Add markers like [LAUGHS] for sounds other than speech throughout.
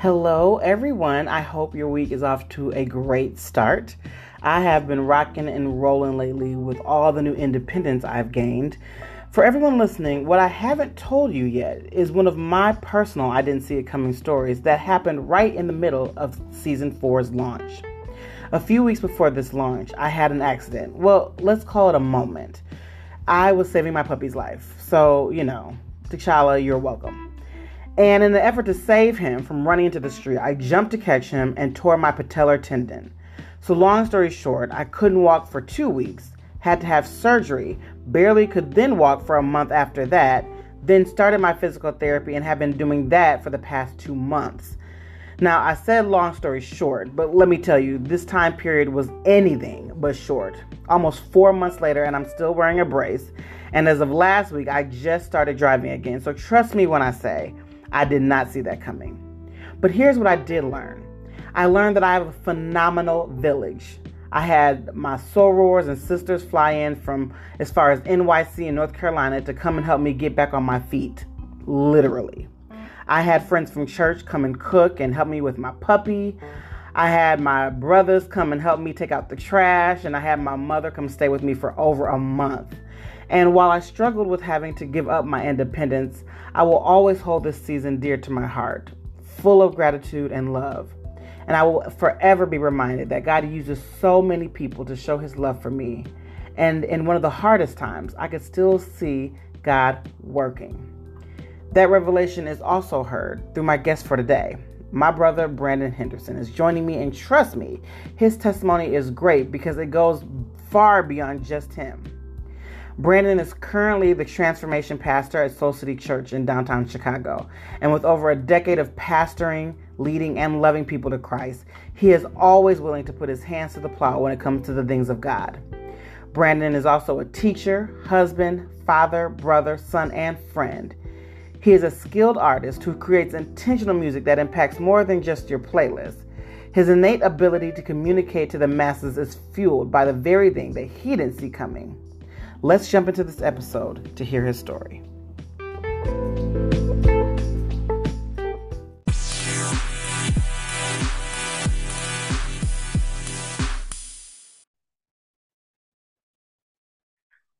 Hello, everyone. I hope your week is off to a great start. I have been rocking and rolling lately with all the new independence I've gained. For everyone listening, what I haven't told you yet is one of my personal I didn't see it coming stories that happened right in the middle of season four's launch. A few weeks before this launch, I had an accident. Well, let's call it a moment. I was saving my puppy's life. So, you know, T'Challa, you're welcome. And in the effort to save him from running into the street, I jumped to catch him and tore my patellar tendon. So, long story short, I couldn't walk for two weeks, had to have surgery, barely could then walk for a month after that, then started my physical therapy and have been doing that for the past two months. Now, I said long story short, but let me tell you, this time period was anything but short. Almost four months later, and I'm still wearing a brace. And as of last week, I just started driving again. So trust me when I say, I did not see that coming. But here's what I did learn I learned that I have a phenomenal village. I had my sorors and sisters fly in from as far as NYC and North Carolina to come and help me get back on my feet, literally. I had friends from church come and cook and help me with my puppy. I had my brothers come and help me take out the trash, and I had my mother come stay with me for over a month. And while I struggled with having to give up my independence, I will always hold this season dear to my heart, full of gratitude and love. And I will forever be reminded that God uses so many people to show his love for me. And in one of the hardest times, I could still see God working. That revelation is also heard through my guest for today. My brother Brandon Henderson is joining me, and trust me, his testimony is great because it goes far beyond just him. Brandon is currently the transformation pastor at Soul City Church in downtown Chicago. And with over a decade of pastoring, leading, and loving people to Christ, he is always willing to put his hands to the plow when it comes to the things of God. Brandon is also a teacher, husband, father, brother, son, and friend. He is a skilled artist who creates intentional music that impacts more than just your playlist. His innate ability to communicate to the masses is fueled by the very thing that he didn't see coming Let's jump into this episode to hear his story.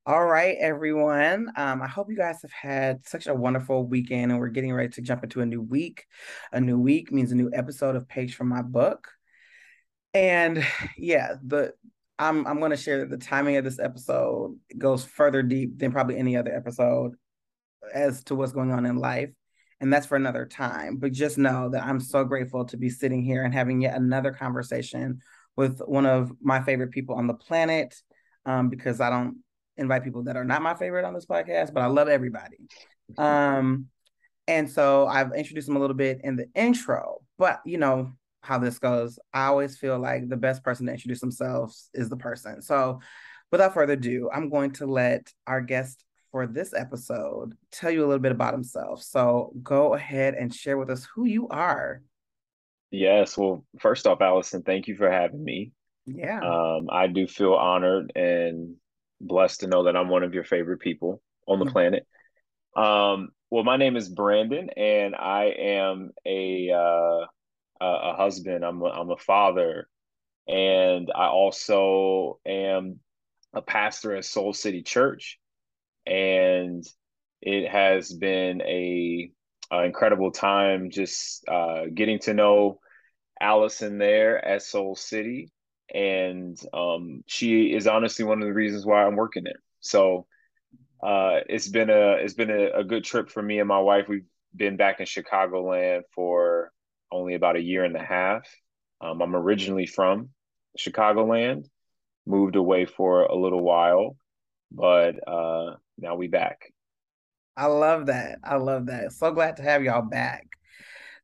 All right, everyone. Um, I hope you guys have had such a wonderful weekend, and we're getting ready to jump into a new week. A new week means a new episode of Page from My Book. And [SIGHS] yeah, the I'm I'm going to share that the timing of this episode goes further deep than probably any other episode as to what's going on in life, and that's for another time. But just know that I'm so grateful to be sitting here and having yet another conversation with one of my favorite people on the planet, um, because I don't invite people that are not my favorite on this podcast, but I love everybody. [LAUGHS] Um, and so I've introduced him a little bit in the intro, but you know, how this goes. I always feel like the best person to introduce themselves is the person. So, without further ado, I'm going to let our guest for this episode tell you a little bit about himself. So, go ahead and share with us who you are. Yes. Well, first off, Allison, thank you for having me. Yeah. Um, I do feel honored and blessed to know that I'm one of your favorite people on the mm-hmm. planet. Um, well, my name is Brandon, and I am a uh, a, a husband. I'm a, I'm a father, and I also am a pastor at Soul City Church, and it has been a, a incredible time just uh, getting to know Allison there at Soul City, and um, she is honestly one of the reasons why I'm working there. So uh, it's been a it's been a, a, good trip for me and my wife. We've been back in Chicagoland for only about a year and a half. Um, I'm originally from Chicagoland, moved away for a little while, but uh, now we back. I love that. I love that. So glad to have y'all back.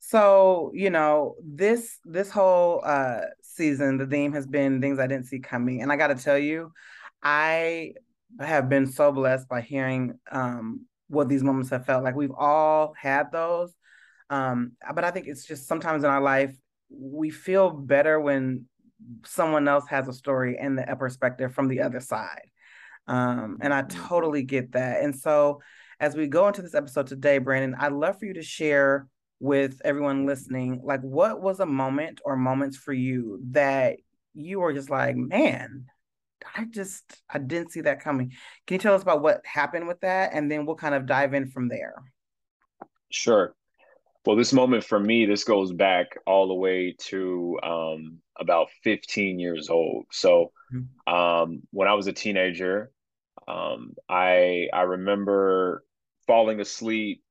So, you know, this this whole uh season, the theme has been things I didn't see coming. And I gotta tell you, I have been so blessed by hearing um what these moments have felt like. We've all had those, um, but I think it's just sometimes in our life, we feel better when someone else has a story and the perspective from the other side. Um, and I mm-hmm. totally get that. And so, as we go into this episode today, Brandon, I'd love for you to share with everyone listening, like what was a moment or moments for you that you were just like, man, I just I didn't see that coming. Can you tell us about what happened with that, and then we'll kind of dive in from there. Sure. Well, this moment for me, this goes back all the way to um, about 15 years old. So, mm-hmm. um, when I was a teenager, um, I I remember falling asleep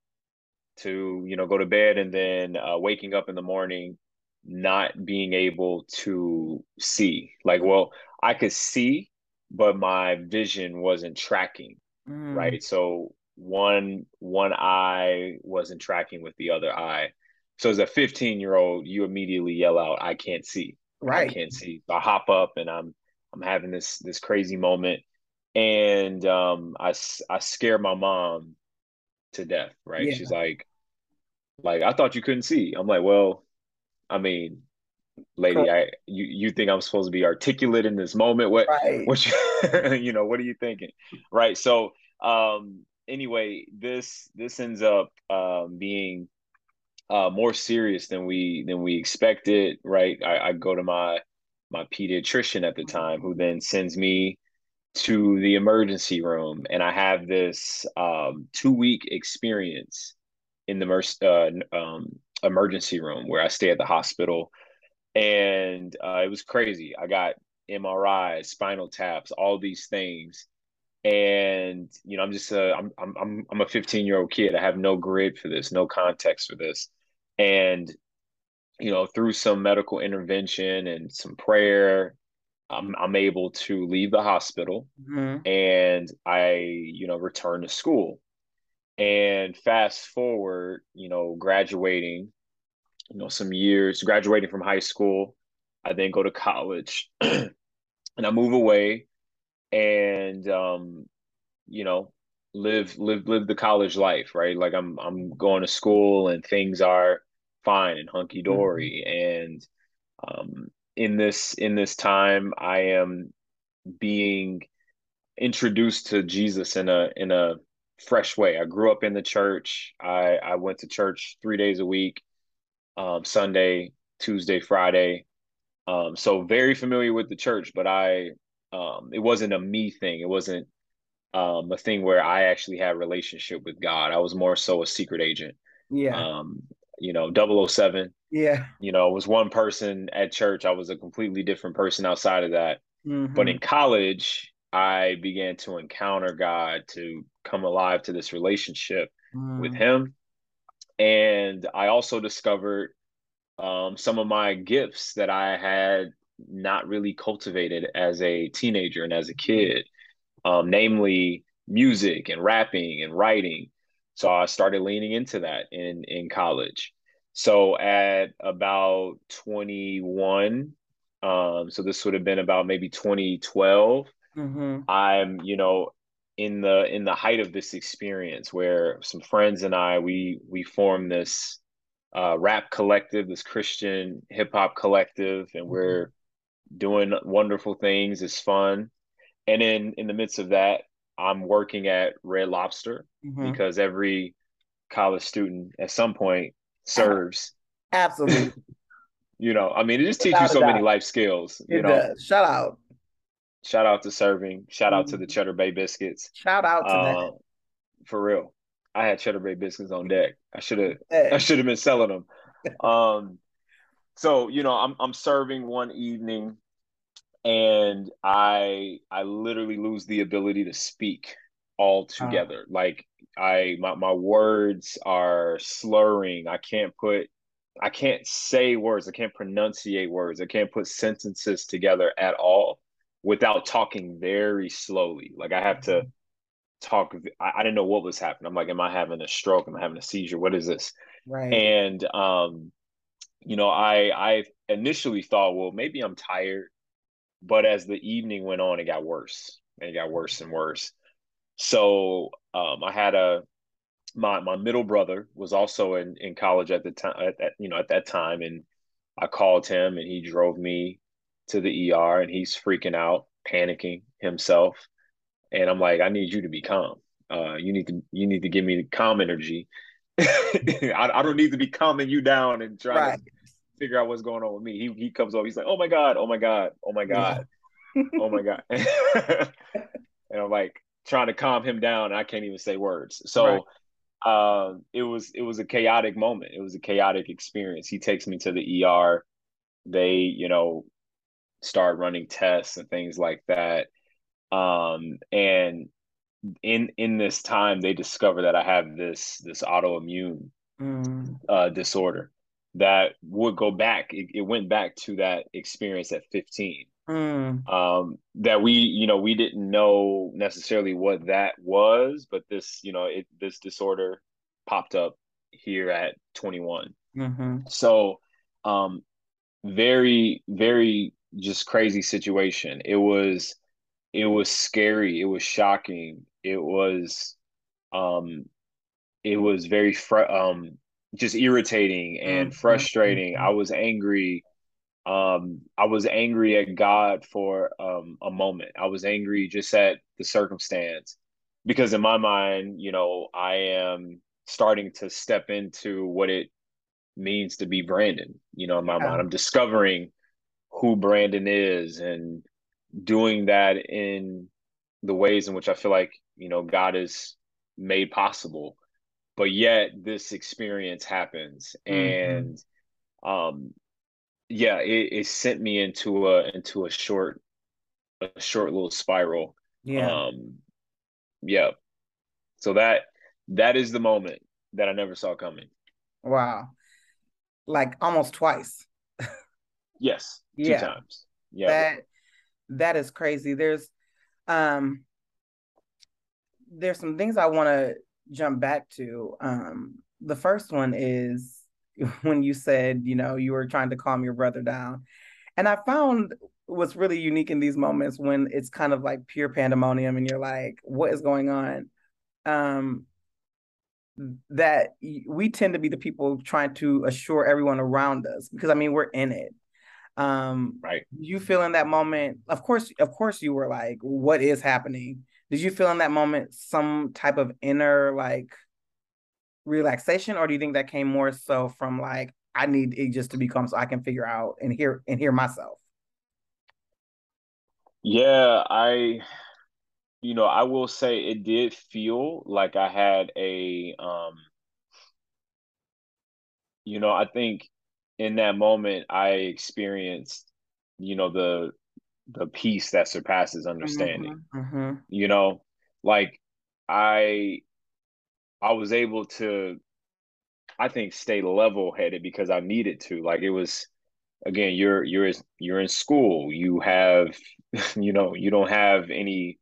to you know go to bed and then uh, waking up in the morning not being able to see like well i could see but my vision wasn't tracking mm. right so one one eye wasn't tracking with the other eye so as a 15 year old you immediately yell out i can't see right i can't see i hop up and i'm i'm having this this crazy moment and um i i scare my mom to death, right? Yeah. She's like, like I thought you couldn't see. I'm like, well, I mean, lady, cool. I you you think I'm supposed to be articulate in this moment? What right. what you, [LAUGHS] you know, what are you thinking? Right. So um anyway, this this ends up um being uh more serious than we than we expected, right? I, I go to my my pediatrician at the time who then sends me to the emergency room and I have this um, two week experience in the uh, um, emergency room where I stay at the hospital. And uh, it was crazy. I got MRIs, spinal taps, all these things. And you know, I'm just a I'm I'm I'm a 15 year old kid. I have no grid for this, no context for this. And you know, through some medical intervention and some prayer I'm I'm able to leave the hospital mm-hmm. and I, you know, return to school. And fast forward, you know, graduating, you know, some years, graduating from high school, I then go to college [CLEARS THROAT] and I move away and um, you know, live live live the college life, right? Like I'm I'm going to school and things are fine and hunky dory mm-hmm. and um in this in this time i am being introduced to jesus in a in a fresh way i grew up in the church i i went to church three days a week um, sunday tuesday friday um, so very familiar with the church but i um, it wasn't a me thing it wasn't um, a thing where i actually had relationship with god i was more so a secret agent yeah um, you know 007 yeah. You know, was one person at church. I was a completely different person outside of that. Mm-hmm. But in college, I began to encounter God, to come alive to this relationship mm. with Him. And I also discovered um, some of my gifts that I had not really cultivated as a teenager and as a kid, um, namely music and rapping and writing. So I started leaning into that in in college. So at about 21, um, so this would have been about maybe 2012. Mm-hmm. I'm, you know, in the in the height of this experience where some friends and I we we formed this uh, rap collective, this Christian hip hop collective, and mm-hmm. we're doing wonderful things. It's fun, and in in the midst of that, I'm working at Red Lobster mm-hmm. because every college student at some point serves. [LAUGHS] Absolutely. [LAUGHS] you know, I mean, it just teaches you so many life skills. It you know, does. shout out. Shout out to serving. Shout out mm-hmm. to the mm-hmm. Cheddar Bay biscuits. Shout out to uh, that. For real, I had Cheddar Bay biscuits on deck. I should have. Hey. I should have been selling them. um, so you know, I'm I'm serving one evening, and I I literally lose the ability to speak altogether. Uh-huh. Like I my, my words are slurring. I can't put I can't say words. I can't pronunciate words. I can't put sentences together at all without talking very slowly. Like I have to mm-hmm. talk. I, I didn't know what was happening. I'm like, am I having a stroke? Am I having a seizure? What is this? Right. And um, you know, I I initially thought, well, maybe I'm tired, but as the evening went on, it got worse. And it got worse and worse. So um, I had a my my middle brother was also in in college at the time at, at you know at that time, and I called him and he drove me to the ER, and he's freaking out, panicking himself, and I'm like, I need you to be calm. Uh, you need to you need to give me calm energy. [LAUGHS] I, I, don't need to be calming you down and trying right. to figure out what's going on with me. He he comes over, he's like, oh my god, oh my god, oh my god, yeah. oh my god, [LAUGHS] and I'm like trying to calm him down, and I can't even say words. So. Right. Um, it was it was a chaotic moment. It was a chaotic experience. He takes me to the ER. They, you know, start running tests and things like that. Um, and in in this time, they discover that I have this this autoimmune mm. uh, disorder that would go back. It, it, went back to that experience at 15. Mm. Um, that we, you know, we didn't know necessarily what that was, but this, you know, it this disorder popped up here at 21. Mm-hmm. So, um, very, very just crazy situation. It was it was scary, it was shocking, it was um it was very fr- um just irritating and mm-hmm. frustrating. I was angry. Um I was angry at God for um a moment. I was angry just at the circumstance because in my mind, you know, I am starting to step into what it means to be Brandon. You know, in my yeah. mind, I'm discovering who Brandon is and doing that in the ways in which I feel like, you know, God has made possible. But yet this experience happens mm-hmm. and um yeah, it, it sent me into a into a short a short little spiral. Yeah. Um yeah. So that that is the moment that I never saw coming. Wow. Like almost twice. yes two yeah. times. Yeah. That that is crazy. There's um there's some things I want to jump back to. Um the first one is [LAUGHS] when you said, you know, you were trying to calm your brother down. And I found what's really unique in these moments when it's kind of like pure pandemonium and you're like, what is going on? Um that we tend to be the people trying to assure everyone around us because I mean we're in it um, right. You feel in that moment, of course, of course, you were like, "What is happening?" Did you feel in that moment some type of inner like relaxation, or do you think that came more so from like, "I need it just to become so I can figure out and hear and hear myself"? Yeah, I, you know, I will say it did feel like I had a, um, you know, I think in that moment I experienced, you know, the the peace that surpasses understanding. Mm-hmm, mm-hmm. You know, like I I was able to I think stay level headed because I needed to. Like it was again, you're you're you're in school. You have [LAUGHS] you know, you don't have any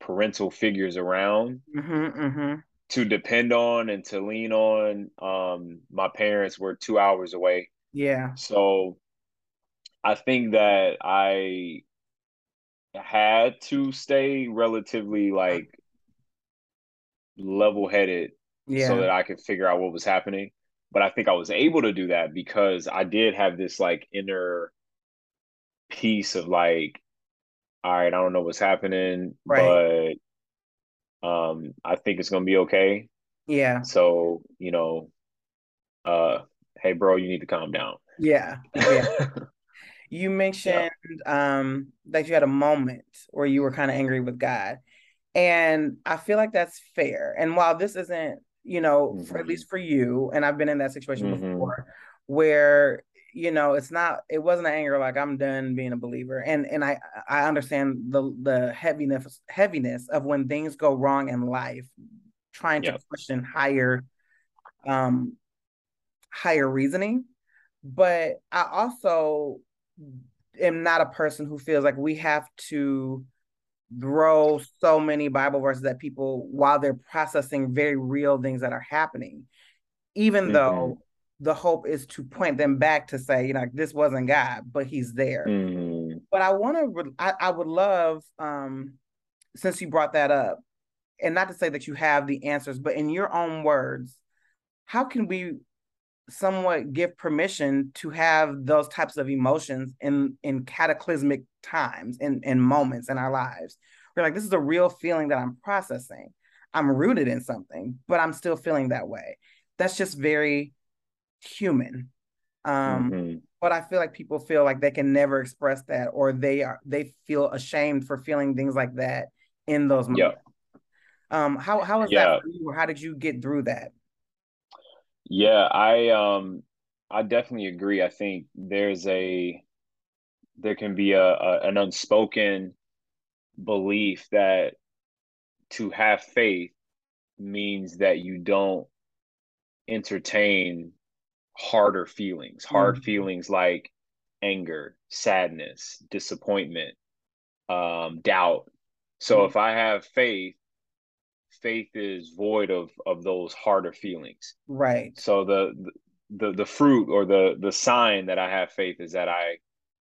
parental figures around. Mm-hmm, mm-hmm. To depend on and to lean on, um, my parents were two hours away yeah. So I think that I had to stay relatively like level headed yeah. so that I could figure out what was happening. But I think I was able to do that because I did have this like inner peace of like, all right, I don't know what's happening, right. but um I think it's gonna be okay. Yeah. So, you know, uh hey bro you need to calm down yeah yeah [LAUGHS] you mentioned yeah. um that you had a moment where you were kind of angry with god and i feel like that's fair and while this isn't you know mm-hmm. for at least for you and i've been in that situation mm-hmm. before where you know it's not it wasn't an anger like i'm done being a believer and and i i understand the the heaviness heaviness of when things go wrong in life trying to question higher um higher reasoning. But I also am not a person who feels like we have to throw so many Bible verses at people while they're processing very real things that are happening, even mm-hmm. though the hope is to point them back to say, you know, this wasn't God, but He's there. Mm-hmm. But I want to, I, I would love, um, since you brought that up, and not to say that you have the answers, but in your own words, how can we somewhat give permission to have those types of emotions in in cataclysmic times in in moments in our lives we're like this is a real feeling that i'm processing i'm rooted in something but i'm still feeling that way that's just very human. Um, mm-hmm. But I feel like people feel like they can never express that, or they are they feel ashamed for feeling things like that in those moments. Um, how how was yeah. that for you, or how did you get through that? Yeah, I um I definitely agree. I think there's a there can be a, a an unspoken belief that to have faith means that you don't entertain harder feelings, hard mm-hmm. feelings like anger, sadness, disappointment, um, doubt. So mm-hmm. if I have faith, faith is void of of those harder feelings. Right. So the the the fruit or the the sign that I have faith is that I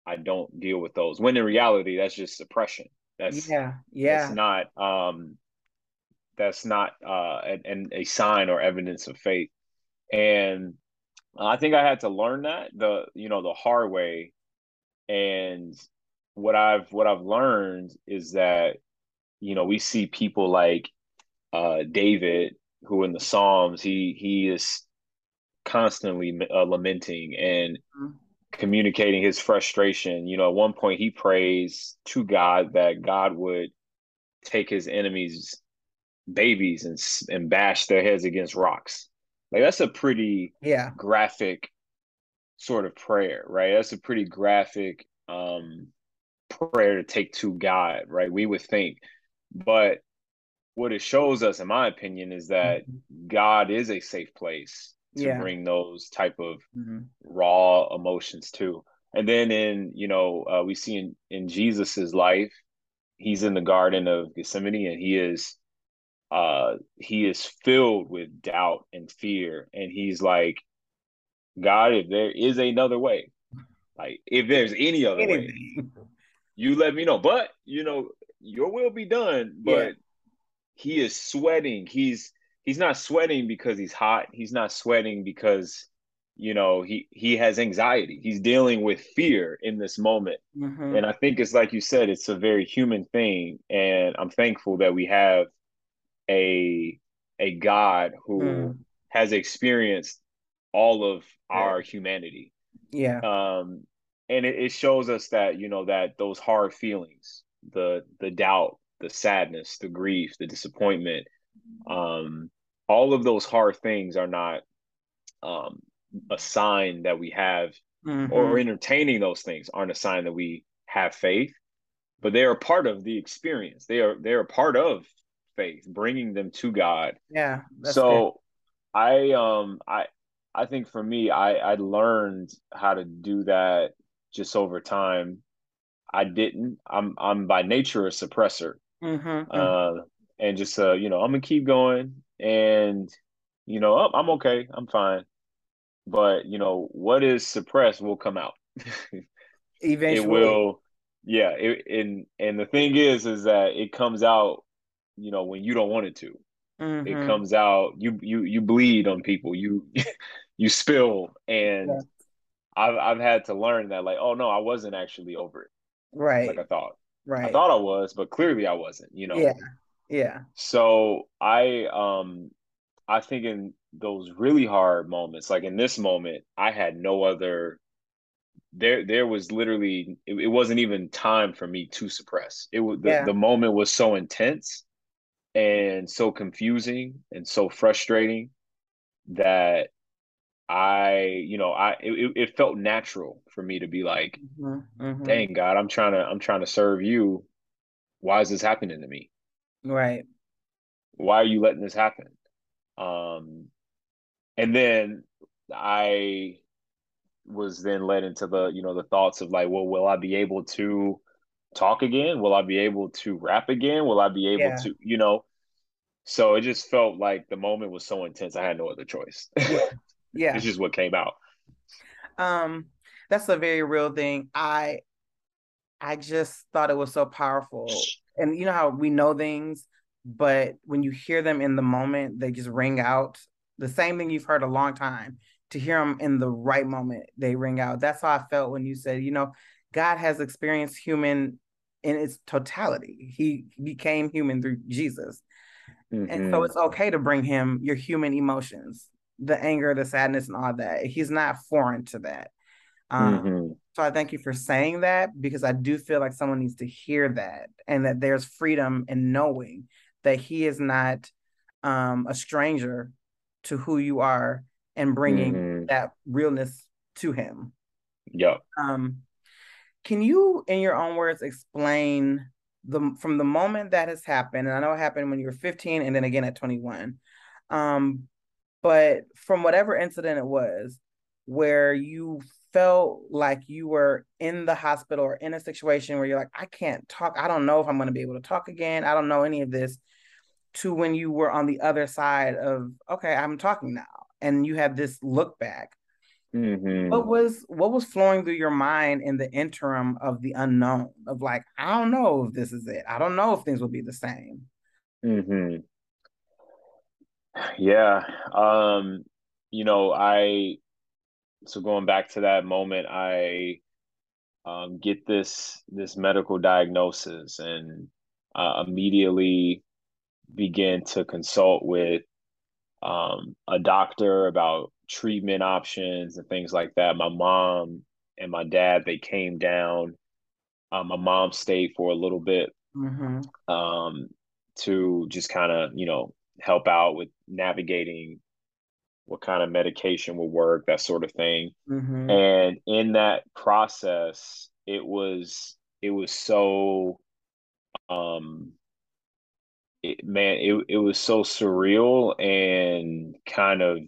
I don't deal with those. When in reality, that's just suppression. That's yeah, yeah. That's not um that's not uh and a sign or evidence of faith. And I think I had to learn that the you know the hard way. And what I've what I've learned is that you know we see people like uh David who in the Psalms he he is constantly uh, lamenting and mm-hmm. communicating his frustration. You know, at one point he prays to God that God would take his enemies babies and and bash their heads against rocks. Like that's a pretty yeah graphic sort of prayer, right? That's a pretty graphic um prayer to take to God, right? We would think. But what it shows us, in my opinion, is that mm-hmm. God is a safe place to yeah. bring those type of mm-hmm. raw emotions to. And then in, you know, uh, we see in, in Jesus's life, he's in the Garden of Gethsemane and he is uh he is filled with doubt and fear and he's like god if there is another way like if there's any other Anything. way [LAUGHS] you let me know but you know your will be done but yeah. He is sweating he's he's not sweating because he's hot he's not sweating because you know he he has anxiety he's dealing with fear in this moment mm-hmm. and i think it's like you said it's a very human thing and i'm thankful that we have a a God who mm. has experienced all of our humanity. Yeah. Um, and it, it shows us that you know that those hard feelings, the the doubt, the sadness, the grief, the disappointment, um, all of those hard things are not um, a sign that we have, mm-hmm. or entertaining those things aren't a sign that we have faith, but they are part of the experience. They are they are part of faith, bringing them to God. Yeah. So good. I um I I think for me I I learned how to do that just over time. I didn't. I'm I'm by nature a suppressor. Mm-hmm, mm-hmm. uh, and just uh, you know, I'm gonna keep going, and you know, oh, I'm okay, I'm fine. But you know, what is suppressed will come out. [LAUGHS] Eventually, it will. Yeah, it, and and the thing is, is that it comes out you know when you don't want it to mm-hmm. it comes out you you you bleed on people you [LAUGHS] you spill and yeah. I've, I've had to learn that like oh no i wasn't actually over it right like i thought right. i thought i was but clearly i wasn't you know? Yeah. Yeah. So i um i think in those really hard moments like in this moment i had no other there there was literally it, it, wasn't even time for me to suppress. It was the, yeah. the moment was so intense and so confusing and so frustrating that I, you know, I it, it felt natural for me to be like, mm-hmm, mm-hmm. dang God, I'm trying to I'm trying to serve you. Why is this happening to me? Right. Why are you letting this happen? Um and then I was then led into the, you know, the thoughts of like, well, will I be able to talk again? Will I be able to rap again? Will I be able yeah. to, you know? So it just felt like the moment was so intense. I had no other choice. [LAUGHS] Yeah. it's just what came out. Um, that's a very real thing. I I just thought it was so powerful. And you know how we know things, but when you hear them in the moment, they just ring out. The same thing you've heard a long time. To hear them in the right moment, they ring out. That's how I felt when you said, you know, God has experienced human in its totality. He became human through Jesus. Mm-hmm. And so mm-hmm. it's okay to bring him your human emotions. The anger, the sadness, and all that. He's not foreign to that. Um, mm-hmm. So I thank you for saying that because I do feel like someone needs to hear that and that there's freedom in knowing that he is not um, a stranger to who you are and bringing mm-hmm. that realness to him. Yeah. Um, can you, in your own words, explain the from the moment that has happened? And I know it happened when you were 15 and then again at 21. Um, but from whatever incident it was, where you felt like you were in the hospital or in a situation where you're like, I can't talk. I don't know if I'm going to be able to talk again. I don't know any of this. To when you were on the other side of, okay, I'm talking now, and you have this look back. Mm-hmm. What was what was flowing through your mind in the interim of the unknown of like, I don't know if this is it. I don't know if things will be the same. Mm-hmm. Yeah. Um, you know, I so going back to that moment, I um, get this this medical diagnosis and uh, immediately begin to consult with um, a doctor about treatment options and things like that. My mom and my dad they came down. Um, my mom stayed for a little bit mm-hmm. um, to just kind of you know help out with navigating what kind of medication will work, that sort of thing. Mm-hmm. And in that process, it was it was so um it, man, it it was so surreal and kind of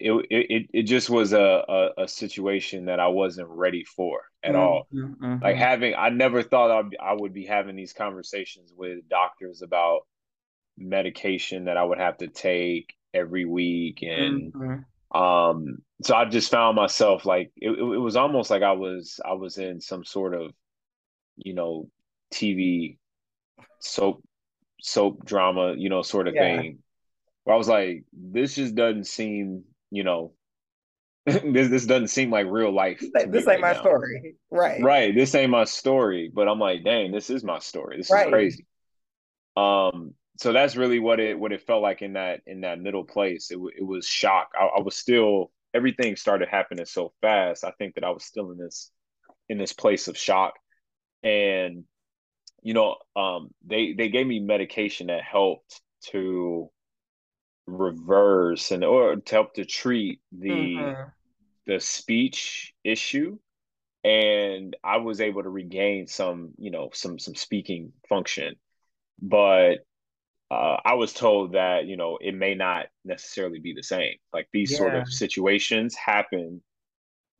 it it it just was a, a, a situation that I wasn't ready for at mm-hmm. all. Mm-hmm. Like having, I never thought I'd, I would be having these conversations with doctors about medication that I would have to take every week, and mm-hmm. um, so I just found myself like it, it was almost like I was I was in some sort of you know TV soap soap drama you know sort of yeah. thing where I was like this just doesn't seem you know [LAUGHS] this this doesn't seem like real life. This, ain't right my now. story, right? Right. This ain't my story, but I'm like, dang, this is my story. This right. is crazy. Um. So that's really what it what it felt like in that in that middle place. It it was shock. I, I was still everything started happening so fast. I think that I was still in this in this place of shock, and you know, um, they they gave me medication that helped to reverse and or to help to treat the mm-hmm. the speech issue and i was able to regain some you know some some speaking function but uh, i was told that you know it may not necessarily be the same like these yeah. sort of situations happen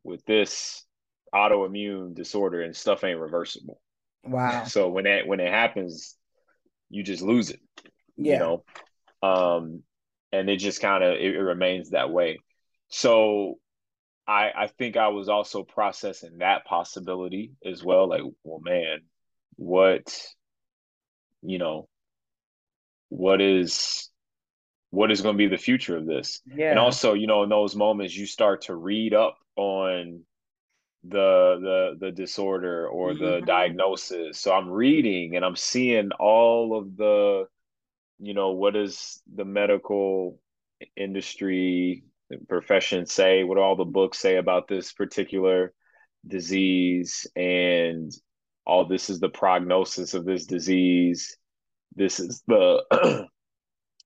with this autoimmune disorder and stuff ain't reversible wow so when that when it happens you just lose it yeah. you know um and it just kind of it, it, remains that way. So I I think I was also processing that possibility as well. Like, well, man, what you know, what is what is going to be the future of this? Yeah. And also, you know, in those moments, you start to read up on the the the disorder or the mm-hmm. diagnosis. So I'm reading and I'm seeing all of the you know, what does the medical industry profession say? What do all the books say about this particular disease? And all this is the prognosis of this disease. This is the [CLEARS THROAT]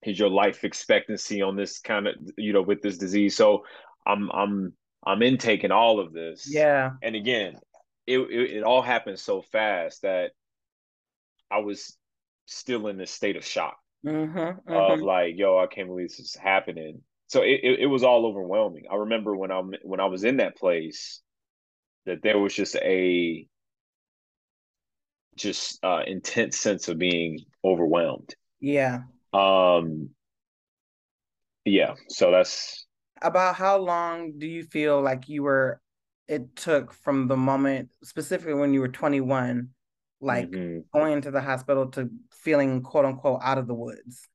is your life expectancy on this kind of you know with this disease. So I'm I'm I'm intaking all of this. Yeah. And again, it, it, it all happened so fast that I was still in this state of shock mm-hmm, mm-hmm. of like, yo, I can't believe this is happening. So it, it, it was all overwhelming. I remember when I'm when I was in that place that there was just a just uh intense sense of being overwhelmed. Yeah. Um yeah, so that's about how long do you feel like you were it took from the moment specifically when you were 21 like mm-hmm. going into the hospital to feeling quote unquote out of the woods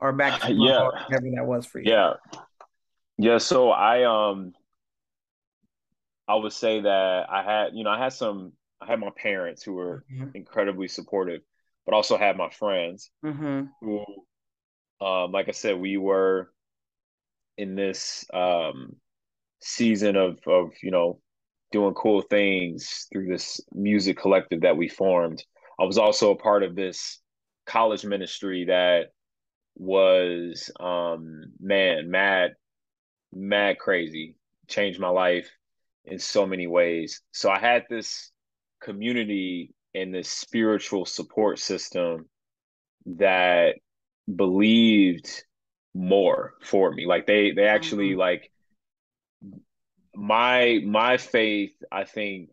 or back to yeah whatever that was for you yeah yeah so i um i would say that i had you know i had some i had my parents who were mm-hmm. incredibly supportive but also had my friends mm-hmm. who Um, like I said, we were in this um, season of of you know doing cool things through this music collective that we formed. I was also a part of this college ministry that was um man mad mad crazy changed my life in so many ways so i had this community and this spiritual support system that believed more for me like they they actually mm-hmm. like my my faith i think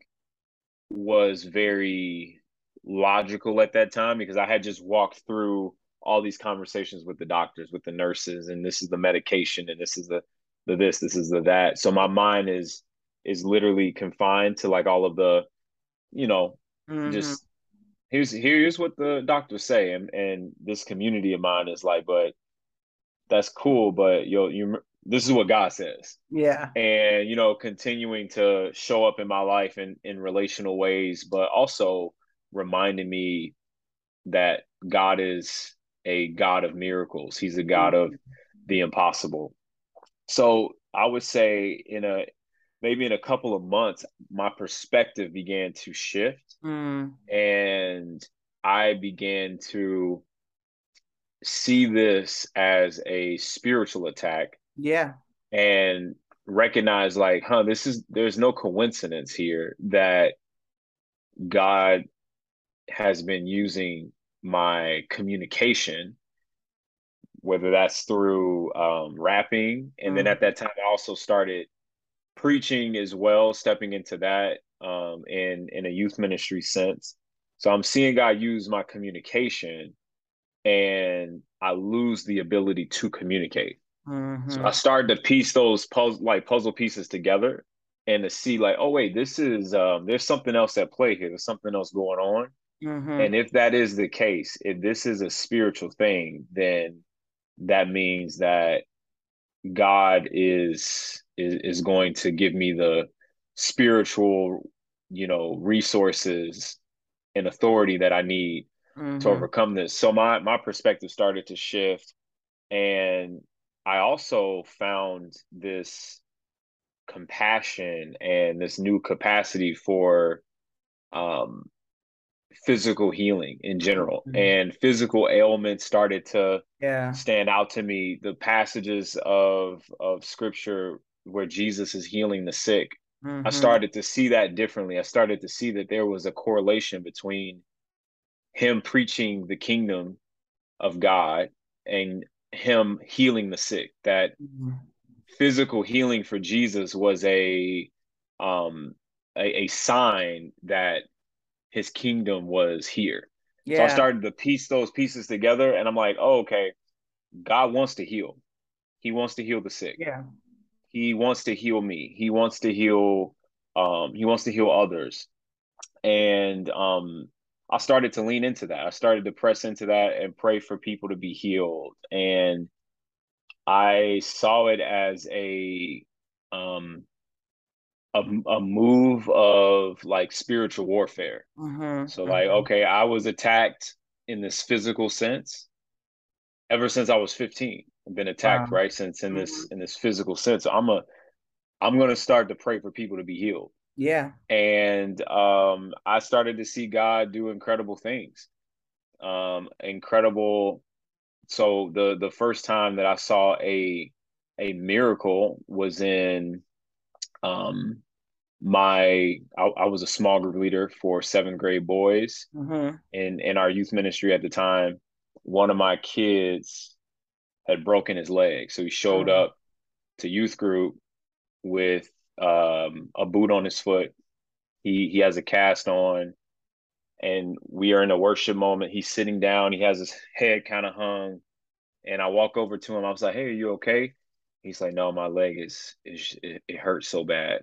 was very logical at that time because i had just walked through all these conversations with the doctors with the nurses and this is the medication and this is the the this this is the that so my mind is is literally confined to like all of the you know mm-hmm. just here's here's what the doctors say and and this community of mine is like but that's cool but yo you this is what God says. Yeah. And, you know, continuing to show up in my life in, in relational ways, but also reminding me that God is a God of miracles. He's a God of the impossible. So I would say in a maybe in a couple of months, my perspective began to shift mm. and I began to see this as a spiritual attack yeah. And recognize like, huh, this is there's no coincidence here that God has been using my communication, whether that's through um, rapping, and mm. then at that time I also started preaching as well, stepping into that um, in in a youth ministry sense. So I'm seeing God use my communication, and I lose the ability to communicate. Mm-hmm. So I started to piece those puzzle like puzzle pieces together and to see like, oh wait, this is um, there's something else at play here. There's something else going on. Mm-hmm. And if that is the case, if this is a spiritual thing, then that means that God is is is going to give me the spiritual, you know, resources and authority that I need mm-hmm. to overcome this. So my my perspective started to shift and I also found this compassion and this new capacity for um, physical healing in general mm-hmm. and physical ailments started to yeah. stand out to me the passages of of scripture where jesus is healing the sick mm-hmm. i started to see that differently i started to see that there was a correlation between him preaching the kingdom of god and him healing the sick that mm-hmm. physical healing for jesus was a um a, a, sign that his kingdom was here yeah. so i started to piece those pieces together and i'm like oh okay god wants to heal he wants to heal the sick yeah he wants to heal me he wants to heal um he wants to heal others and um I started to lean into that. I started to press into that and pray for people to be healed. And I saw it as a um a, a move of like spiritual warfare. Mm-hmm, so like, mm-hmm. okay, I was attacked in this physical sense ever since I was 15. I've been attacked, wow. right? Since in this mm-hmm. in this physical sense. So I'm a I'm gonna start to pray for people to be healed. Yeah. And um, I started to see God do incredible things. Um, incredible. So the the first time that I saw a a miracle was in um my I, I was a small group leader for seventh grade boys mm-hmm. in in our youth ministry at the time. One of my kids had broken his leg, so he showed mm-hmm. up to youth group with um, a boot on his foot. He he has a cast on, and we are in a worship moment. He's sitting down. He has his head kind of hung, and I walk over to him. I was like, "Hey, are you okay?" He's like, "No, my leg is, is it, it hurts so bad.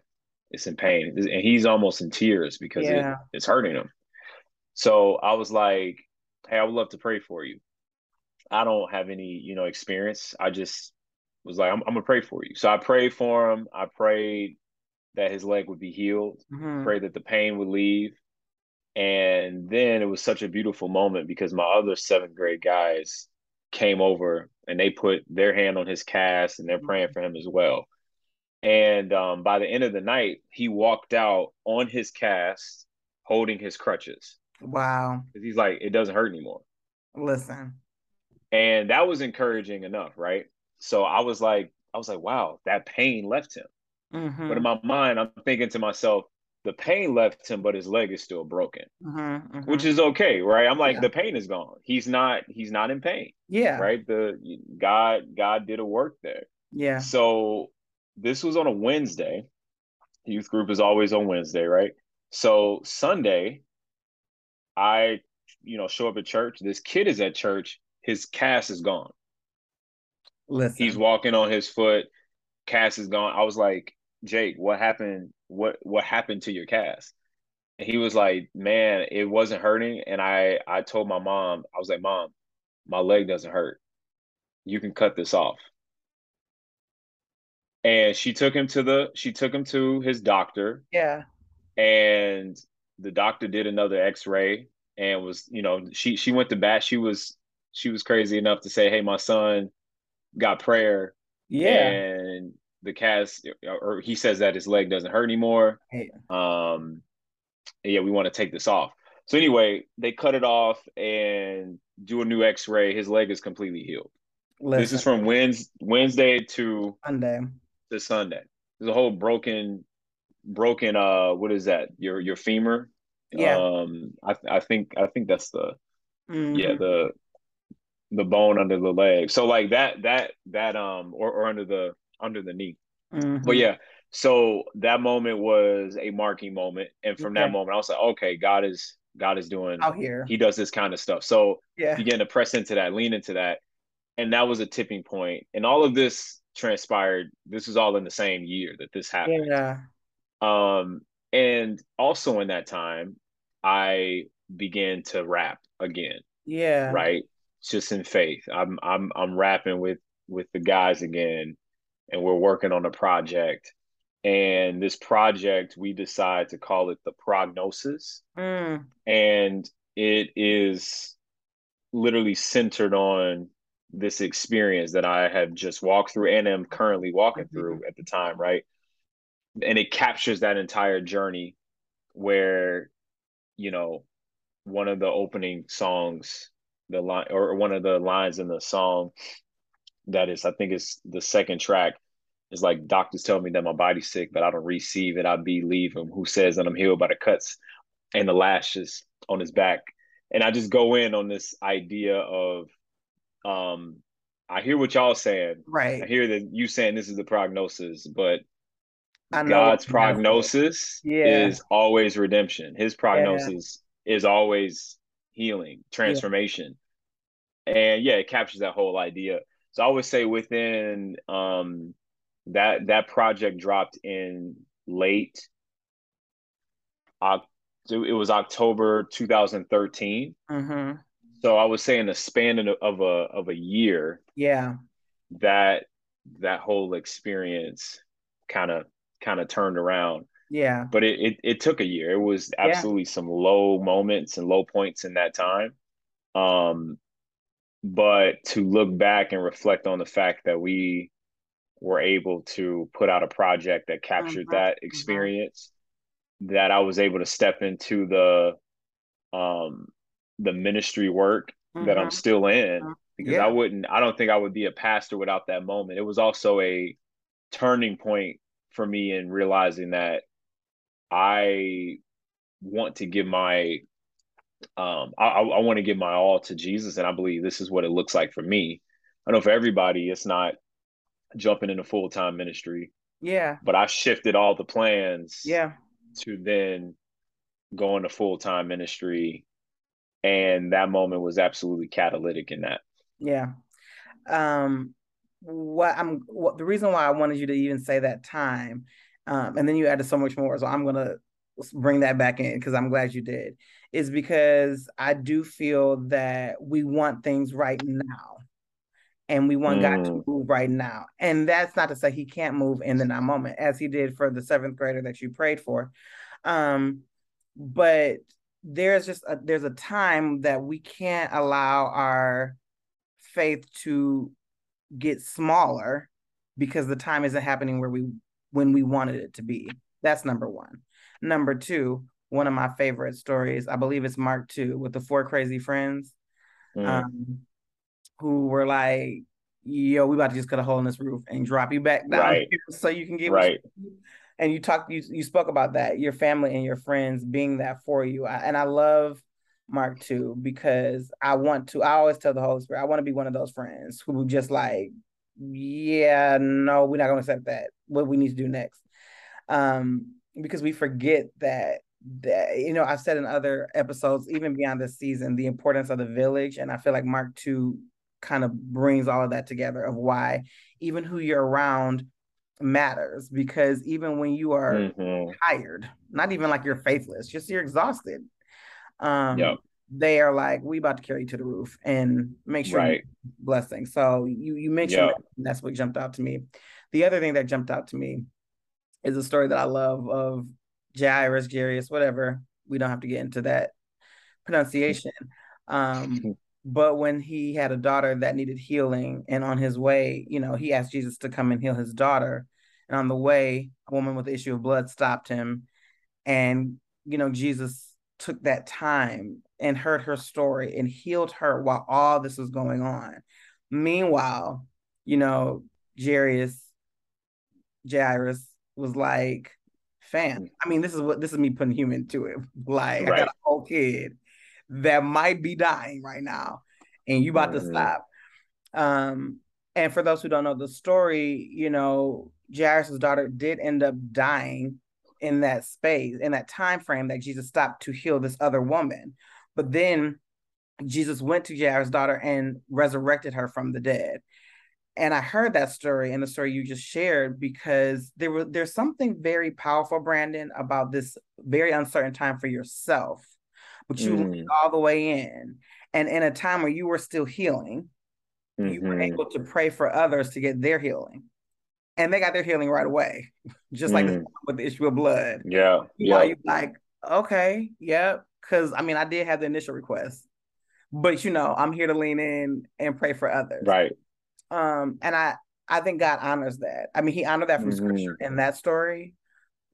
It's in pain." And he's almost in tears because yeah. it, it's hurting him. So I was like, "Hey, I would love to pray for you." I don't have any, you know, experience. I just was like, I'm, I'm, gonna pray for you. So I prayed for him. I prayed that his leg would be healed, mm-hmm. prayed that the pain would leave. And then it was such a beautiful moment because my other seventh grade guys came over and they put their hand on his cast and they're praying for him as well. And um, by the end of the night, he walked out on his cast holding his crutches. Wow. He's like, it doesn't hurt anymore. Listen. And that was encouraging enough, right? So I was like, I was like, wow, that pain left him. Mm-hmm. But in my mind, I'm thinking to myself, the pain left him, but his leg is still broken, mm-hmm, mm-hmm. which is okay, right? I'm like, yeah. the pain is gone. He's not, he's not in pain. Yeah. Right. The God, God did a work there. Yeah. So this was on a Wednesday. Youth group is always on Wednesday, right? So Sunday, I, you know, show up at church. This kid is at church. His cast is gone. Listen. He's walking on his foot. Cast is gone. I was like, Jake, what happened? What what happened to your cast? And he was like, Man, it wasn't hurting. And I I told my mom, I was like, Mom, my leg doesn't hurt. You can cut this off. And she took him to the she took him to his doctor. Yeah. And the doctor did another x-ray and was, you know, she she went to bat. She was she was crazy enough to say, Hey, my son got prayer. Yeah. And the cast or he says that his leg doesn't hurt anymore. Um yeah, we want to take this off. So anyway, they cut it off and do a new x-ray. His leg is completely healed. Listen. This is from Wednesday, Wednesday to Sunday. To Sunday. There's a whole broken broken uh what is that? Your your femur? Yeah. Um I I think I think that's the mm-hmm. yeah, the the bone under the leg. So like that that that um or, or under the under the knee. Mm-hmm. But yeah, so that moment was a marking moment. And from okay. that moment, I was like, okay, God is God is doing out here. He does this kind of stuff. So yeah, begin to press into that, lean into that. And that was a tipping point. And all of this transpired. This was all in the same year that this happened. Yeah. Um, and also in that time, I began to rap again. Yeah. Right. Just in faith. I'm I'm I'm rapping with with the guys again and we're working on a project. And this project, we decide to call it the prognosis. Mm. And it is literally centered on this experience that I have just walked through and am currently walking mm-hmm. through at the time, right? And it captures that entire journey where, you know, one of the opening songs, the line or one of the lines in the song that is, I think it's the second track is like doctors tell me that my body's sick, but I don't receive it. I believe him who says that I'm healed by the cuts and the lashes on his back. And I just go in on this idea of um I hear what y'all saying. Right. I hear that you saying this is the prognosis, but God's prognosis yeah. is always redemption. His prognosis yeah. is always healing, transformation. Yeah. And yeah, it captures that whole idea. So I would say within um that that project dropped in late it was October 2013. Mm-hmm. So I was saying a span of a of a year. Yeah. That that whole experience kind of kind of turned around. Yeah. But it, it it took a year. It was absolutely yeah. some low moments and low points in that time. Um but to look back and reflect on the fact that we were able to put out a project that captured mm-hmm. that mm-hmm. experience mm-hmm. that I was able to step into the um the ministry work mm-hmm. that I'm mm-hmm. still in mm-hmm. because yeah. I wouldn't I don't think I would be a pastor without that moment. It was also a turning point for me in realizing that I want to give my um I, I want to give my all to Jesus and I believe this is what it looks like for me. I know for everybody it's not jumping into full time ministry. Yeah. But I shifted all the plans. Yeah. To then go into full time ministry, and that moment was absolutely catalytic in that. Yeah. Um. What I'm what the reason why I wanted you to even say that time, um, and then you added so much more. So I'm gonna bring that back in because I'm glad you did. Is because I do feel that we want things right now and we want mm. God to mm. move right now. And that's not to say he can't move in the now moment, as he did for the seventh grader that you prayed for. Um, but there's just a, there's a time that we can't allow our faith to get smaller because the time isn't happening where we when we wanted it to be. That's number one. Number two, one of my favorite stories, I believe it's Mark two with the four crazy friends, mm. um, who were like, "Yo, we about to just cut a hole in this roof and drop you back down right. so you can get right." And you talked, you you spoke about that, your family and your friends being that for you, I, and I love Mark two because I want to. I always tell the Holy Spirit, I want to be one of those friends who just like, yeah, no, we're not going to accept that. What we need to do next, um, because we forget that that you know I've said in other episodes, even beyond this season, the importance of the village, and I feel like Mark two kind of brings all of that together of why even who you're around matters because even when you are mm-hmm. tired, not even like you're faithless, just you're exhausted. Um, yep. they are like, we about to carry you to the roof and make sure right. blessing. So you you mentioned yep. that, that's what jumped out to me. The other thing that jumped out to me is a story that I love of Jairus, Jairus, whatever. We don't have to get into that pronunciation. Um, but when he had a daughter that needed healing, and on his way, you know, he asked Jesus to come and heal his daughter. And on the way, a woman with the issue of blood stopped him. And, you know, Jesus took that time and heard her story and healed her while all this was going on. Meanwhile, you know, Jairus, Jairus was like, fam. I mean, this is what this is me putting human to it. [LAUGHS] Like right. I got a whole kid that might be dying right now, and you about mm-hmm. to stop. Um, and for those who don't know the story, you know, Jairus' daughter did end up dying in that space, in that time frame that Jesus stopped to heal this other woman. But then Jesus went to Jairus' daughter and resurrected her from the dead and I heard that story and the story you just shared because there was there's something very powerful, Brandon, about this very uncertain time for yourself, but you mm. all the way in, and in a time where you were still healing, mm-hmm. you were mm-hmm. able to pray for others to get their healing, and they got their healing right away, [LAUGHS] just like mm. with the issue of blood. Yeah, yeah. You like okay, yeah, because I mean I did have the initial request, but you know I'm here to lean in and pray for others. Right um, and I I think God honors that. I mean, He honored that from mm-hmm. Scripture in that story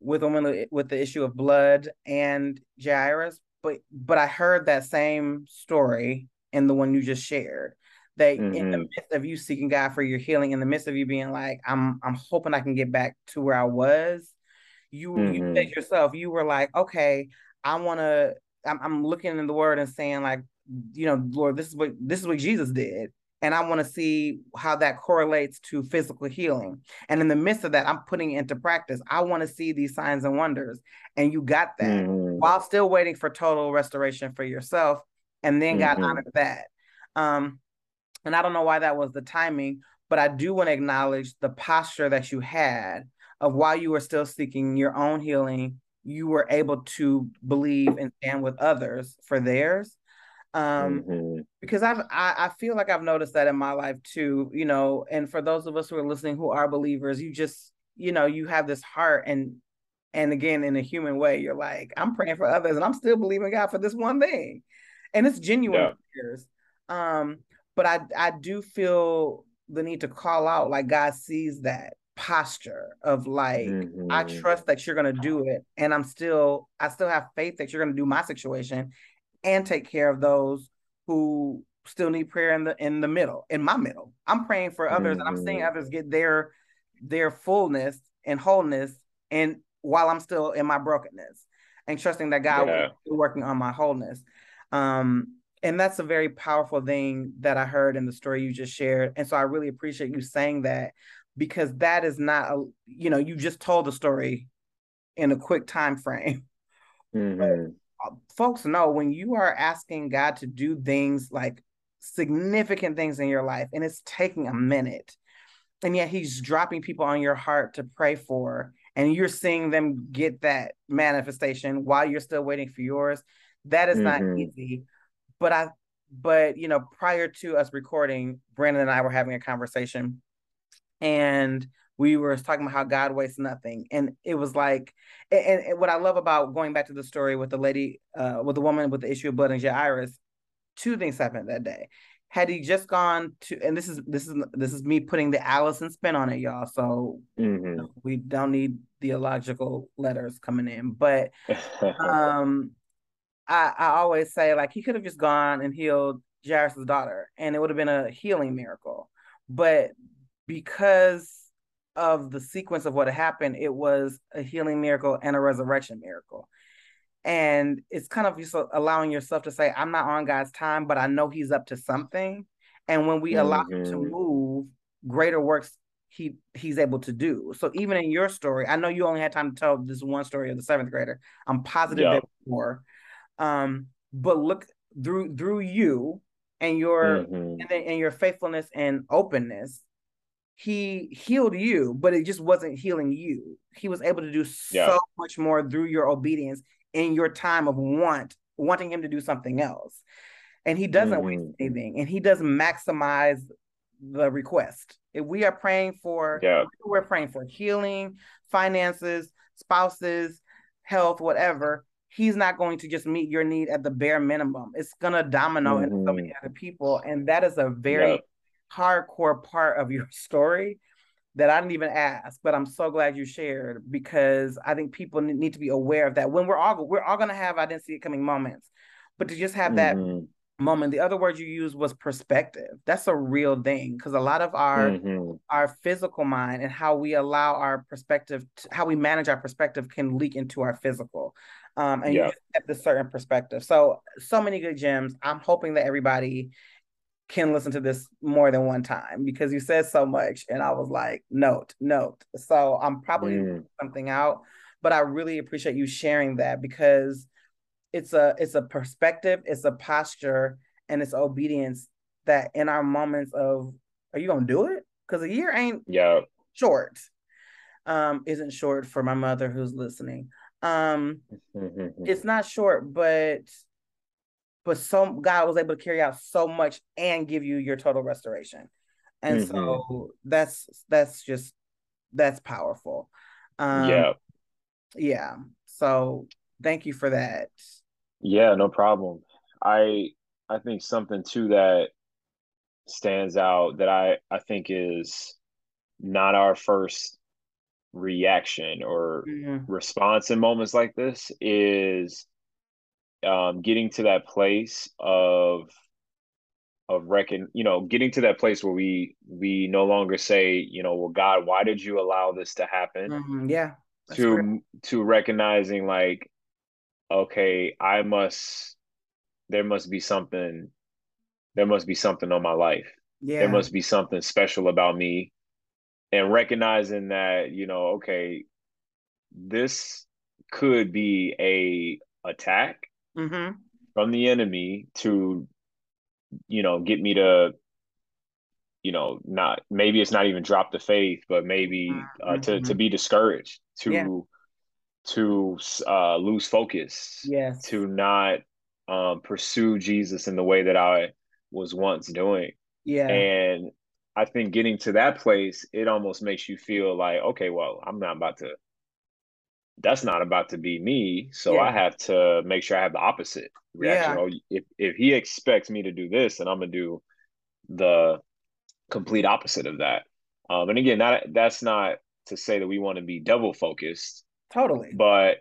with woman with the issue of blood and Jairus. But but I heard that same story in the one you just shared. That mm-hmm. in the mm-hmm. midst of you seeking God for your healing, in the midst of you being like, I'm I'm hoping I can get back to where I was. You mm-hmm. you said yourself, you were like, okay, I want to. I'm, I'm looking in the Word and saying like, you know, Lord, this is what this is what Jesus did and I want to see how that correlates to physical healing. And in the midst of that, I'm putting it into practice. I want to see these signs and wonders. And you got that mm-hmm. while still waiting for total restoration for yourself. And then mm-hmm. God honored that. Um, and I don't know why that was the timing, but I do want to acknowledge the posture that you had of while you were still seeking your own healing, you were able to believe and stand with others for theirs um mm-hmm. because i've I, I feel like i've noticed that in my life too you know and for those of us who are listening who are believers you just you know you have this heart and and again in a human way you're like i'm praying for others and i'm still believing god for this one thing and it's genuine yeah. prayers um but i i do feel the need to call out like god sees that posture of like mm-hmm. i trust that you're going to do it and i'm still i still have faith that you're going to do my situation and take care of those who still need prayer in the in the middle in my middle i'm praying for others mm-hmm. and i'm seeing mm-hmm. others get their their fullness and wholeness and while i'm still in my brokenness and trusting that god yeah. will working on my wholeness um and that's a very powerful thing that i heard in the story you just shared and so i really appreciate you saying that because that is not a you know you just told the story in a quick time frame [LAUGHS] mm-hmm folks know when you are asking God to do things like significant things in your life and it's taking a minute and yet he's dropping people on your heart to pray for and you're seeing them get that manifestation while you're still waiting for yours that is mm-hmm. not easy but i but you know prior to us recording brandon and i were having a conversation and we were talking about how God wastes nothing. And it was like, and, and, what I love about going back to the story with the lady, uh, with the woman with the issue of blood and Jairus, two things happened that day. had he just gone to and this is this is this is me putting the Allison spin on it, y'all. So mm-hmm. [LAUGHS] we don't need theological letters coming in. But [LAUGHS] um I, I always say like he could have just gone and healed Jairus's daughter and it would have been a healing miracle. But because of the sequence of what happened, it was a healing miracle and a resurrection miracle. And it's kind of just allowing yourself to say, I'm not on God's time, but I know He's up to something. And when we mm-hmm. allow Him to mm-hmm. move, greater works he he's able to do. So even in your story, I know you only had time to tell this one story of the seventh grader. I'm positive yep. more. Um, but look through through you and your mm-hmm. and, and your faithfulness and openness, he healed you, but it just wasn't healing you. He was able to do yeah. so much more through your obedience in your time of want, wanting him to do something else. And he doesn't mm-hmm. waste anything and he does maximize the request. If we are praying for, yeah. we're praying for healing, finances, spouses, health, whatever. He's not going to just meet your need at the bare minimum. It's gonna domino mm-hmm. into so many other people, and that is a very yep. Hardcore part of your [LAUGHS] story that I didn't even ask. But I'm so glad you shared because I think people need to be aware of that. When we're all we're all gonna have I didn't see it coming moments, but to just have mm-hmm. that moment the other word you used was perspective that's a real thing because a lot of our mm-hmm. our physical mind and how we allow our perspective to, how we manage our perspective can leak into our physical um and yeah. you have this certain perspective so so many good gems i'm hoping that everybody can listen to this more than one time because you said so much and i was like note note so i'm probably mm. something out but i really appreciate you sharing that because it's a it's a perspective, it's a posture, and it's obedience that in our moments of are you gonna do it? Because a year ain't yeah short. Um, isn't short for my mother who's listening. Um, [LAUGHS] it's not short, but but so God was able to carry out so much and give you your total restoration. And mm-hmm. so that's that's just that's powerful. Um, yeah. Yeah. So thank you for that. Yeah, no problem. I I think something too that stands out that I I think is not our first reaction or mm-hmm. response in moments like this is um, getting to that place of of reckon you know getting to that place where we we no longer say you know well god why did you allow this to happen mm-hmm. yeah to to recognizing like okay, I must there must be something there must be something on my life. Yeah. There must be something special about me. And recognizing that, you know, okay, this could be a attack mm-hmm. from the enemy to, you know, get me to, you know, not maybe it's not even drop the faith, but maybe uh, mm-hmm. to to mm-hmm. be discouraged, to yeah to uh, lose focus, yes, to not um, pursue Jesus in the way that I was once doing. Yeah. And I think getting to that place, it almost makes you feel like, okay, well, I'm not about to, that's not about to be me. So yeah. I have to make sure I have the opposite reaction. Yeah. Oh, if, if he expects me to do this, then I'm going to do the complete opposite of that. Um, and again, that that's not to say that we want to be double focused Totally. But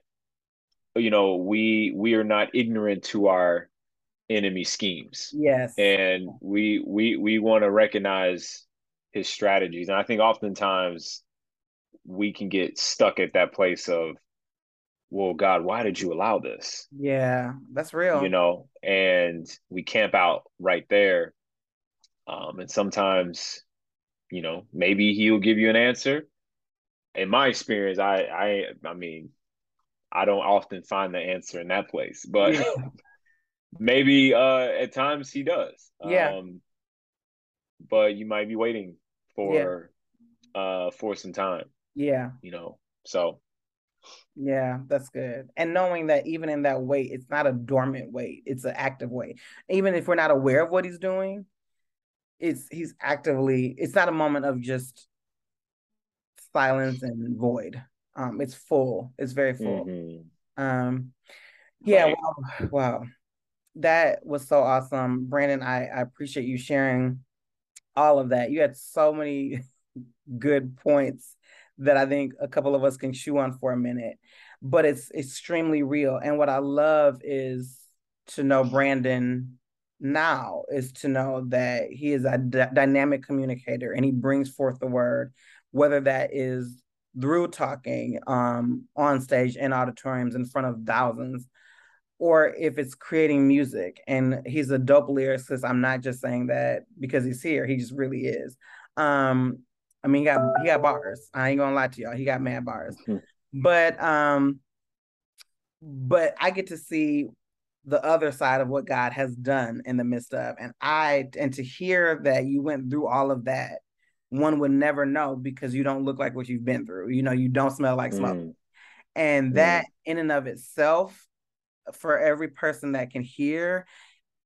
you know, we we are not ignorant to our enemy schemes. Yes. And we we we want to recognize his strategies. And I think oftentimes we can get stuck at that place of, well, God, why did you allow this? Yeah, that's real. You know, and we camp out right there. Um, and sometimes, you know, maybe he'll give you an answer in my experience, I I I mean, I don't often find the answer in that place, but yeah. [LAUGHS] maybe uh at times he does. Yeah. Um, but you might be waiting for yeah. uh for some time. Yeah. You know. So yeah, that's good. And knowing that even in that wait, it's not a dormant wait, it's an active wait. Even if we're not aware of what he's doing, it's he's actively it's not a moment of just silence and void. Um, it's full. It's very full. Mm-hmm. Um, yeah. Wow. wow. that was so awesome. Brandon, I, I appreciate you sharing all of that. You had so many [LAUGHS] good points that I think a couple of us can chew on for a minute, but it's extremely real. And what I love is to know Brandon now is to know that he is a d- dynamic communicator and he brings forth the word, whether that is through talking um, on stage in auditoriums in front of thousands, or if it's creating music. And he's a dope lyricist. I'm not just saying that because he's here; he just really is. Um, I mean, he got he got bars. I ain't gonna lie to y'all; he got mad bars. Mm-hmm. But um, but I get to see the other side of what God has done in the midst of. And I and to hear that you went through all of that, one would never know because you don't look like what you've been through. You know, you don't smell like smoke. Mm. And mm. that in and of itself, for every person that can hear,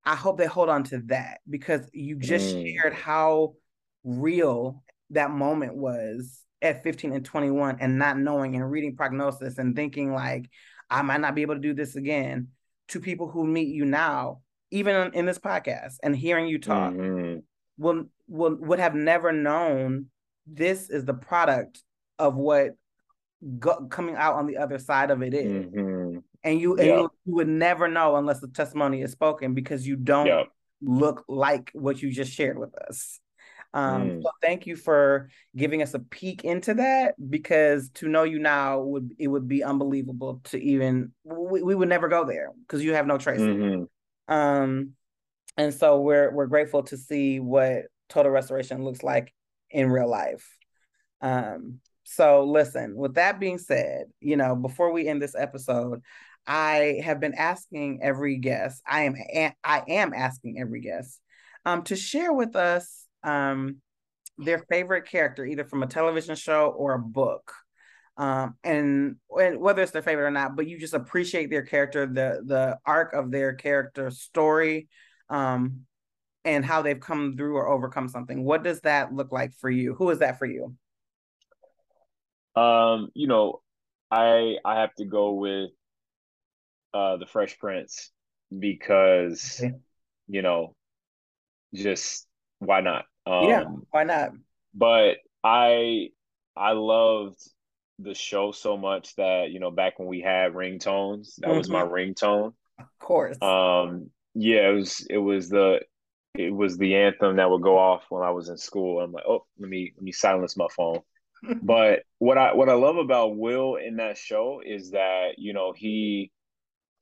I hope they hold on to that because you just mm. shared how real that moment was at 15 and 21 and not knowing and reading prognosis and thinking like I might not be able to do this again to people who meet you now, even in this podcast and hearing you talk, mm-hmm. will will would have never known this is the product of what go, coming out on the other side of it is. Mm-hmm. And you and you, you, would never know unless the testimony is spoken because you don't yep. look like what you just shared with us. Um, mm. So thank you for giving us a peek into that because to know you now would it would be unbelievable to even we, we would never go there because you have no trace. Mm-hmm. Um, and so we're we're grateful to see what total restoration looks like in real life. Um, so listen, with that being said, you know, before we end this episode, I have been asking every guest, I am I am asking every guest um to share with us um, their favorite character, either from a television show or a book. Um, and, and whether it's their favorite or not, but you just appreciate their character, the the arc of their character story, um, and how they've come through or overcome something. What does that look like for you? Who is that for you? Um, you know, I I have to go with uh the Fresh Prince because okay. you know, just why not? Um, yeah, why not? But I I loved the show so much that you know back when we had ringtones, that mm-hmm. was my mm-hmm. ringtone. Of course. Um. Yeah, it was. It was the. It was the anthem that would go off when I was in school. I'm like, oh, let me let me silence my phone. [LAUGHS] but what I what I love about Will in that show is that you know he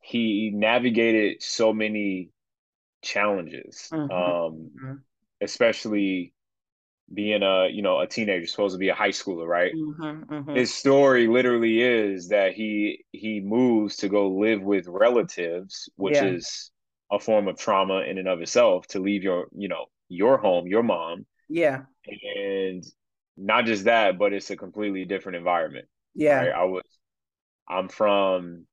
he navigated so many challenges. Mm-hmm. Um, mm-hmm especially being a you know a teenager supposed to be a high schooler right mm-hmm, mm-hmm. his story literally is that he he moves to go live with relatives which yeah. is a form of trauma in and of itself to leave your you know your home your mom yeah and not just that but it's a completely different environment yeah right? i was i'm from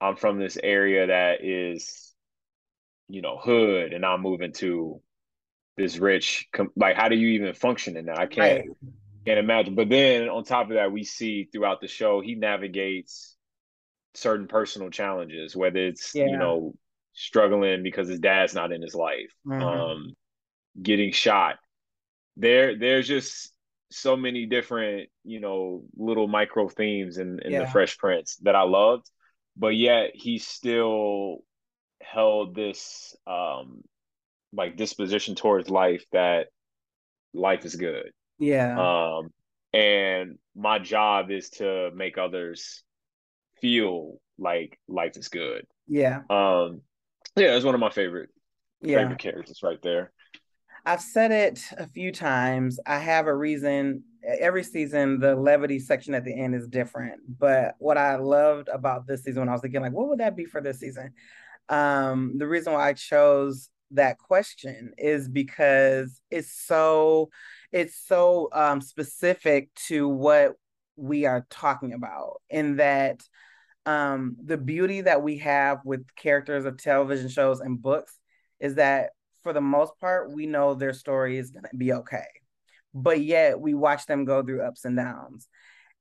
i'm from this area that is you know hood and i'm moving to this rich like how do you even function in that i can't right. can't imagine but then on top of that we see throughout the show he navigates certain personal challenges whether it's yeah. you know struggling because his dad's not in his life mm-hmm. um getting shot there there's just so many different you know little micro themes in, in yeah. the fresh prince that i loved but yet he still held this um like disposition towards life that life is good. Yeah. Um, and my job is to make others feel like life is good. Yeah. Um, yeah, it's one of my favorite yeah. favorite characters right there. I've said it a few times. I have a reason. Every season, the levity section at the end is different. But what I loved about this season, when I was thinking, like, what would that be for this season? Um, the reason why I chose that question is because it's so it's so um, specific to what we are talking about in that um, the beauty that we have with characters of television shows and books is that for the most part we know their story is going to be okay but yet we watch them go through ups and downs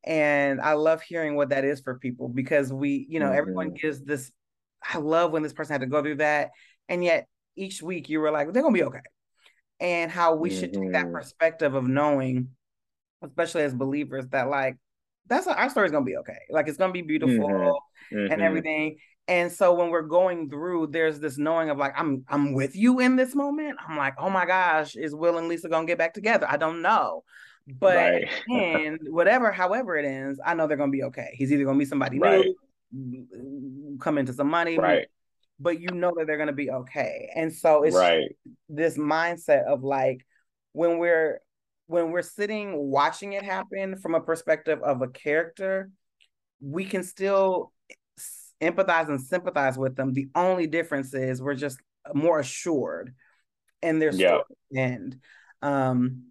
and i love hearing what that is for people because we you know mm-hmm. everyone gives this I love when this person had to go through that. and yet each week you were like, they're gonna be okay. And how we mm-hmm. should take that mm-hmm. perspective of knowing, especially as believers, that like that's our story's gonna be okay. Like it's gonna be beautiful mm-hmm. and mm-hmm. everything. And so when we're going through, there's this knowing of like, I'm I'm with you in this moment. I'm like, oh my gosh, is Will and Lisa gonna get back together? I don't know. But right. and [LAUGHS] whatever, however it ends, I know they're gonna be okay. He's either gonna be somebody right. new, come into some money, right? But you know that they're gonna be okay. And so it's right. this mindset of like when we're when we're sitting watching it happen from a perspective of a character, we can still empathize and sympathize with them. The only difference is we're just more assured in their story yeah. end. Um,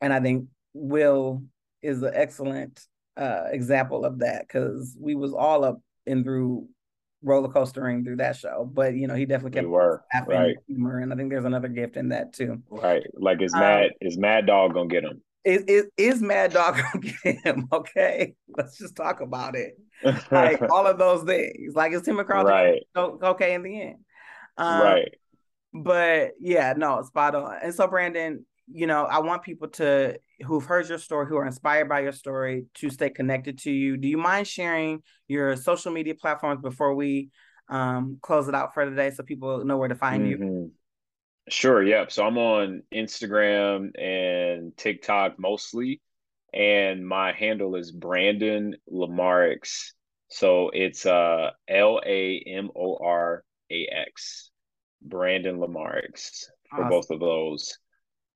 and I think Will is an excellent uh, example of that because we was all up and through roller coastering through that show. But you know, he definitely kept we were right. humor, and I think there's another gift in that too. Right, like is um, Mad is Mad Dog gonna get him? Is, is is Mad Dog [LAUGHS] gonna get him? Okay, let's just talk about it. Like [LAUGHS] all of those things. Like is Tim McCarthy right. okay in the end? Um, right. But yeah, no, spot on. And so Brandon, you know, I want people to who've heard your story, who are inspired by your story, to stay connected to you. Do you mind sharing your social media platforms before we um, close it out for today, so people know where to find mm-hmm. you? Sure. Yep. So I'm on Instagram and TikTok mostly, and my handle is Brandon Lamorax. So it's uh L A M O R A X, Brandon Lamorax for awesome. both of those.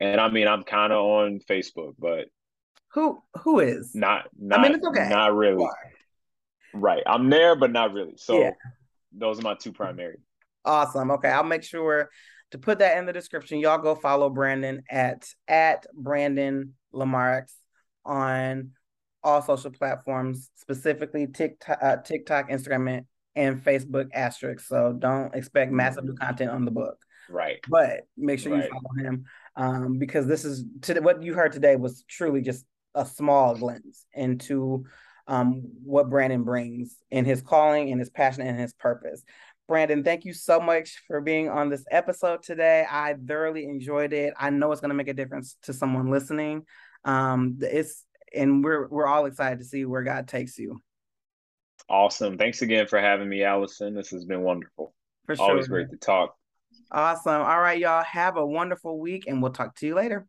And I mean, I'm kind of on Facebook, but who who is not? Not I mean, it's okay. Not really. Right, I'm there, but not really. So yeah. those are my two primary. Awesome. Okay, I'll make sure to put that in the description. Y'all go follow Brandon at at Brandon Lamorax on all social platforms, specifically TikTok, uh, TikTok, Instagram, and Facebook asterisk. So don't expect massive new content on the book. Right. But make sure right. you follow him um, because this is today, what you heard today was truly just a small glimpse into um, what Brandon brings in his calling and his passion and his purpose. Brandon, thank you so much for being on this episode today. I thoroughly enjoyed it. I know it's going to make a difference to someone listening. Um, it's and we're we're all excited to see where God takes you. Awesome. Thanks again for having me, Allison. This has been wonderful. For sure. Always great to talk. Awesome. All right, y'all. Have a wonderful week, and we'll talk to you later.